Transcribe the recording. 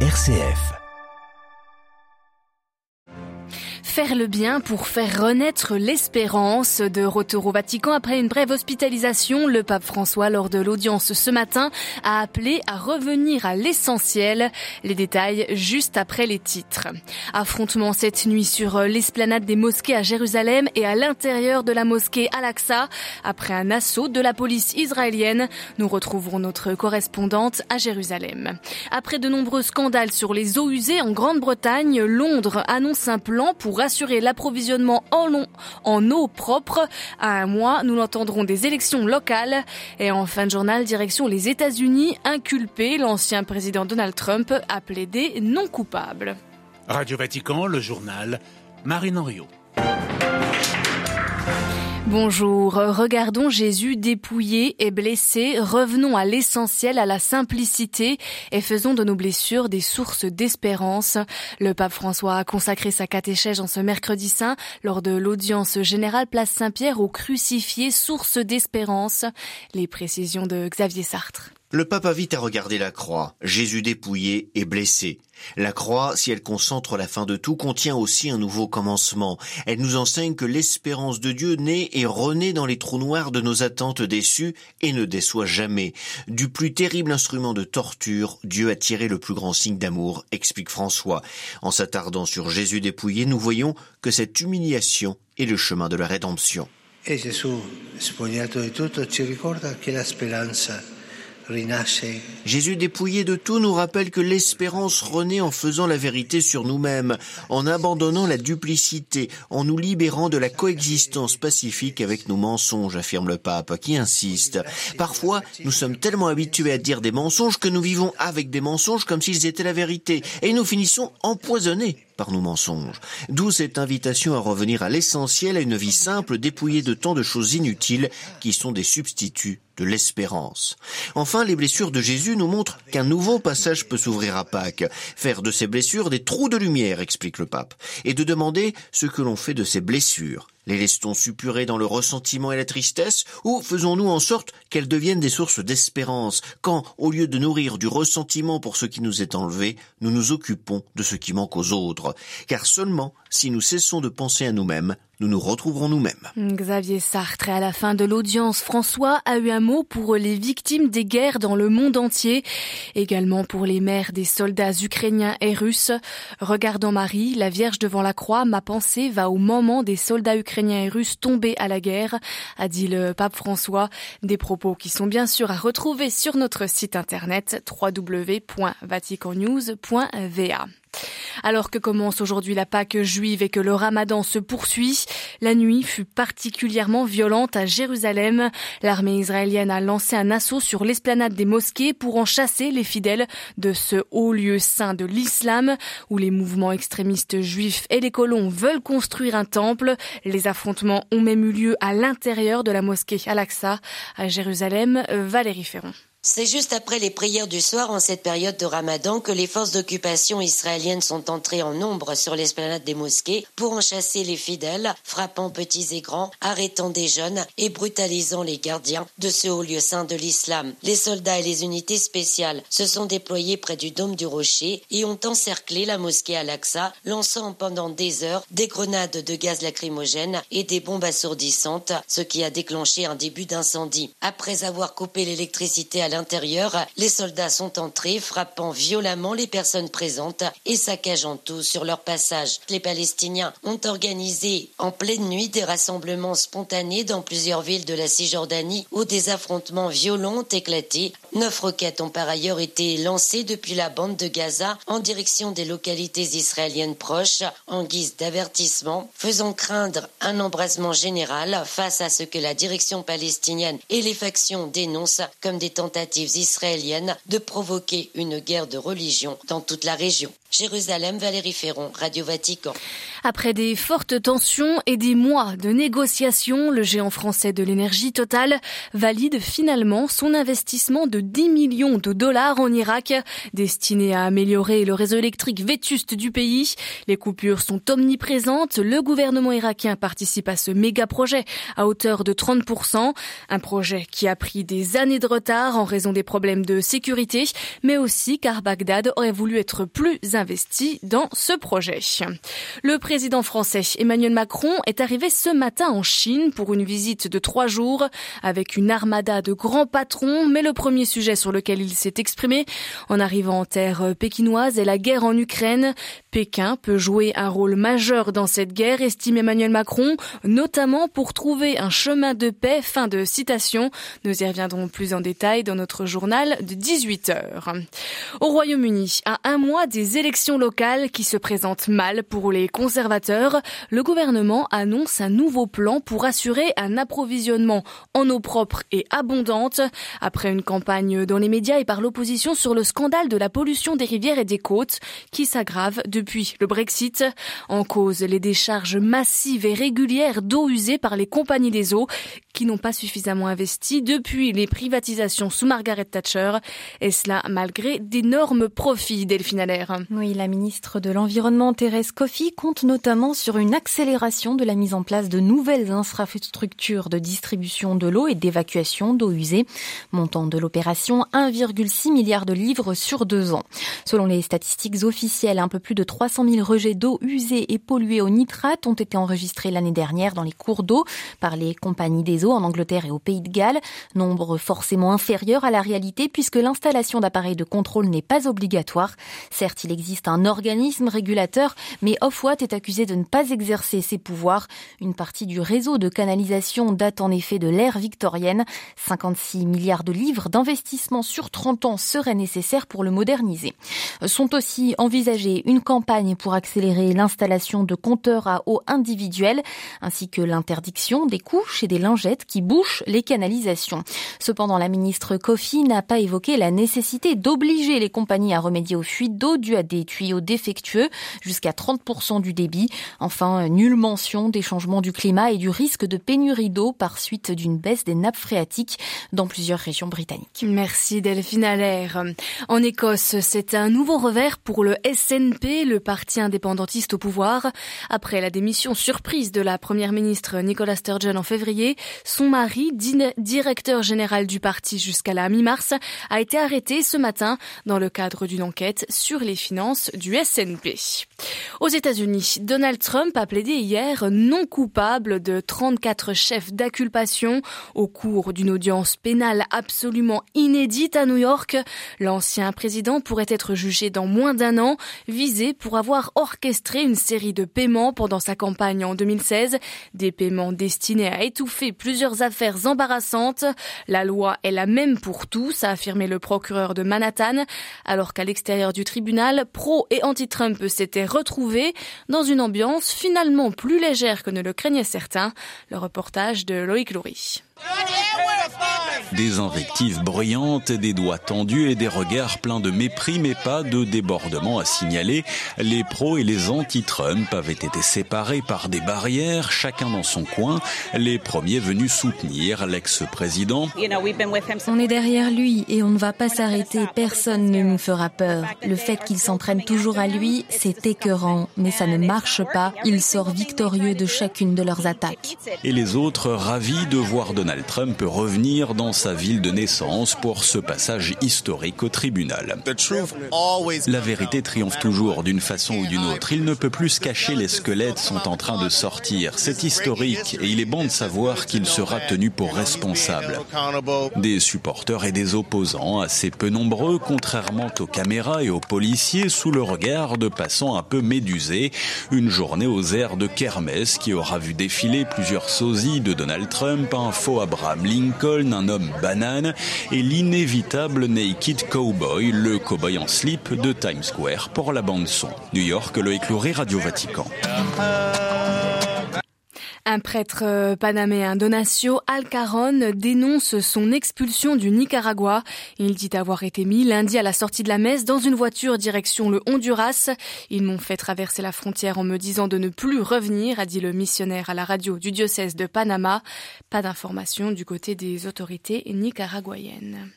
RCF. Faire le bien pour faire renaître l'espérance. De retour au Vatican après une brève hospitalisation, le pape François, lors de l'audience ce matin, a appelé à revenir à l'essentiel. Les détails juste après les titres. Affrontement cette nuit sur l'esplanade des mosquées à Jérusalem et à l'intérieur de la mosquée Al-Aqsa. Après un assaut de la police israélienne, nous retrouverons notre correspondante à Jérusalem. Après de nombreux scandales sur les eaux usées en Grande-Bretagne, Londres annonce un plan pour assurer l'approvisionnement en, eau propre. À un mois, nous l'entendrons des élections locales. Et en fin de journal, direction les États-Unis, inculpé, l'ancien président Donald Trump a plaidé non coupable. Radio Vatican, le journal, Marine Henriot. Bonjour, regardons Jésus dépouillé et blessé, revenons à l'essentiel, à la simplicité et faisons de nos blessures des sources d'espérance. Le pape François a consacré sa catéchèse en ce mercredi saint lors de l'audience générale place Saint-Pierre au crucifié, source d'espérance. Les précisions de Xavier Sartre. Le pape invite à regarder la croix, Jésus dépouillé et blessé. La croix, si elle concentre la fin de tout, contient aussi un nouveau commencement. Elle nous enseigne que l'espérance de Dieu naît et renaît dans les trous noirs de nos attentes déçues et ne déçoit jamais. Du plus terrible instrument de torture, Dieu a tiré le plus grand signe d'amour, explique François. En s'attardant sur Jésus dépouillé, nous voyons que cette humiliation est le chemin de la rédemption. Jésus dépouillé de tout nous rappelle que l'espérance renaît en faisant la vérité sur nous-mêmes, en abandonnant la duplicité, en nous libérant de la coexistence pacifique avec nos mensonges, affirme le pape, qui insiste. Parfois, nous sommes tellement habitués à dire des mensonges que nous vivons avec des mensonges comme s'ils étaient la vérité, et nous finissons empoisonnés par nos mensonges. D'où cette invitation à revenir à l'essentiel, à une vie simple, dépouillée de tant de choses inutiles qui sont des substituts de l'espérance. Enfin, les blessures de Jésus nous montrent qu'un nouveau passage peut s'ouvrir à Pâques. Faire de ces blessures des trous de lumière, explique le pape, et de demander ce que l'on fait de ces blessures. Les laisse-t-on suppurer dans le ressentiment et la tristesse, ou faisons-nous en sorte qu'elles deviennent des sources d'espérance, quand, au lieu de nourrir du ressentiment pour ce qui nous est enlevé, nous nous occupons de ce qui manque aux autres. Car seulement si nous cessons de penser à nous-mêmes, nous nous retrouverons nous-mêmes. Xavier Sartre, à la fin de l'audience, François a eu un mot pour les victimes des guerres dans le monde entier, également pour les mères des soldats ukrainiens et russes. Regardant Marie, la Vierge devant la croix, ma pensée va au moment des soldats ukrainiens et russes tombés à la guerre, a dit le pape François. Des propos qui sont bien sûr à retrouver sur notre site internet www.vaticannews.va. Alors que commence aujourd'hui la Pâque juive et que le ramadan se poursuit, la nuit fut particulièrement violente à Jérusalem. L'armée israélienne a lancé un assaut sur l'esplanade des mosquées pour en chasser les fidèles de ce haut lieu saint de l'islam où les mouvements extrémistes juifs et les colons veulent construire un temple. Les affrontements ont même eu lieu à l'intérieur de la mosquée Al-Aqsa à Jérusalem. Valérie Ferron. C'est juste après les prières du soir en cette période de ramadan que les forces d'occupation israéliennes sont entrées en nombre sur l'esplanade des mosquées pour en chasser les fidèles, frappant petits et grands, arrêtant des jeunes et brutalisant les gardiens de ce haut lieu saint de l'islam. Les soldats et les unités spéciales se sont déployés près du dôme du rocher et ont encerclé la mosquée Al-Aqsa, lançant pendant des heures des grenades de gaz lacrymogène et des bombes assourdissantes, ce qui a déclenché un début d'incendie. Après avoir coupé l'électricité à les soldats sont entrés, frappant violemment les personnes présentes et saccageant tout sur leur passage. Les Palestiniens ont organisé en pleine nuit des rassemblements spontanés dans plusieurs villes de la Cisjordanie où des affrontements violents ont éclaté. Neuf roquettes ont par ailleurs été lancées depuis la bande de Gaza en direction des localités israéliennes proches en guise d'avertissement, faisant craindre un embrasement général face à ce que la direction palestinienne et les factions dénoncent comme des tentatives israéliennes de provoquer une guerre de religion dans toute la région. Jérusalem, Valérie Ferron, Radio Vatican. Après des fortes tensions et des mois de négociations, le géant français de l'énergie totale valide finalement son investissement de 10 millions de dollars en Irak, destiné à améliorer le réseau électrique vétuste du pays. Les coupures sont omniprésentes. Le gouvernement irakien participe à ce méga projet à hauteur de 30%. Un projet qui a pris des années de retard en raison des problèmes de sécurité, mais aussi car Bagdad aurait voulu être plus investi dans ce projet. Le président français Emmanuel Macron est arrivé ce matin en Chine pour une visite de trois jours avec une armada de grands patrons, mais le premier sujet sur lequel il s'est exprimé en arrivant en terre pékinoise est la guerre en Ukraine. Pékin peut jouer un rôle majeur dans cette guerre, estime Emmanuel Macron, notamment pour trouver un chemin de paix. Fin de citation. Nous y reviendrons plus en détail dans notre journal de 18 heures. Au Royaume-Uni, à un mois des élections locales qui se présentent mal pour les conservateurs, le gouvernement annonce un nouveau plan pour assurer un approvisionnement en eau propre et abondante après une campagne dans les médias et par l'opposition sur le scandale de la pollution des rivières et des côtes qui s'aggrave depuis depuis le Brexit. En cause, les décharges massives et régulières d'eau usée par les compagnies des eaux qui n'ont pas suffisamment investi depuis les privatisations sous Margaret Thatcher. Et cela malgré d'énormes profits, Delphine Allaire. Oui, la ministre de l'Environnement, Thérèse Coffey, compte notamment sur une accélération de la mise en place de nouvelles infrastructures de distribution de l'eau et d'évacuation d'eau usée. Montant de l'opération 1,6 milliard de livres sur deux ans. Selon les statistiques officielles, un peu plus de 300 000 rejets d'eau usée et polluée au nitrate ont été enregistrés l'année dernière dans les cours d'eau par les compagnies des eaux en Angleterre et au Pays de Galles. Nombre forcément inférieur à la réalité puisque l'installation d'appareils de contrôle n'est pas obligatoire. Certes, il existe un organisme régulateur, mais Ofwat est accusé de ne pas exercer ses pouvoirs. Une partie du réseau de canalisation date en effet de l'ère victorienne. 56 milliards de livres d'investissement sur 30 ans seraient nécessaires pour le moderniser. Sont aussi envisagés une campagne pour accélérer l'installation de compteurs à eau individuels ainsi que l'interdiction des couches et des lingettes qui bouchent les canalisations. Cependant, la ministre Kofi n'a pas évoqué la nécessité d'obliger les compagnies à remédier aux fuites d'eau dues à des tuyaux défectueux jusqu'à 30% du débit. Enfin, nulle mention des changements du climat et du risque de pénurie d'eau par suite d'une baisse des nappes phréatiques dans plusieurs régions britanniques. Merci Delphine Allaire. En Écosse, c'est un nouveau revers pour le SNP, le parti indépendantiste au pouvoir. Après la démission surprise de la première ministre Nicola Sturgeon en février, son mari, directeur général du parti jusqu'à la mi-mars, a été arrêté ce matin dans le cadre d'une enquête sur les finances du SNP. Aux États-Unis, Donald Trump a plaidé hier non coupable de 34 chefs d'acculpation au cours d'une audience pénale absolument inédite à New York. L'ancien président pourrait être jugé dans moins d'un an, visé pour avoir orchestré une série de paiements pendant sa campagne en 2016, des paiements destinés à étouffer plusieurs affaires embarrassantes. La loi est la même pour tous, a affirmé le procureur de Manhattan, alors qu'à l'extérieur du tribunal, pro et anti-Trump s'étaient retrouvés dans une ambiance finalement plus légère que ne le craignaient certains. Le reportage de Loïc Loury. Des invectives bruyantes, des doigts tendus et des regards pleins de mépris, mais pas de débordement à signaler. Les pros et les anti-Trump avaient été séparés par des barrières, chacun dans son coin. Les premiers venus soutenir l'ex-président. On est derrière lui et on ne va pas s'arrêter. Personne ne nous fera peur. Le fait qu'il s'entraîne toujours à lui, c'est écœurant, mais ça ne marche pas. Il sort victorieux de chacune de leurs attaques. Et les autres ravis de voir Donald Trump peut revenir dans sa ville de naissance pour ce passage historique au tribunal. La vérité triomphe toujours d'une façon ou d'une autre. Il ne peut plus se cacher, les squelettes sont en train de sortir. C'est historique et il est bon de savoir qu'il sera tenu pour responsable. Des supporters et des opposants assez peu nombreux, contrairement aux caméras et aux policiers, sous le regard de passants un peu médusés. Une journée aux airs de kermesse qui aura vu défiler plusieurs sosies de Donald Trump, un faux Abraham Lincoln, un homme banane, et l'inévitable Naked Cowboy, le cowboy en slip de Times Square pour la bande son. New York, Loïc Loury, Radio Vatican. Un prêtre euh, panaméen, Donacio Alcaron, dénonce son expulsion du Nicaragua. Il dit avoir été mis lundi à la sortie de la messe dans une voiture direction le Honduras. Ils m'ont fait traverser la frontière en me disant de ne plus revenir, a dit le missionnaire à la radio du diocèse de Panama. Pas d'informations du côté des autorités nicaraguayennes.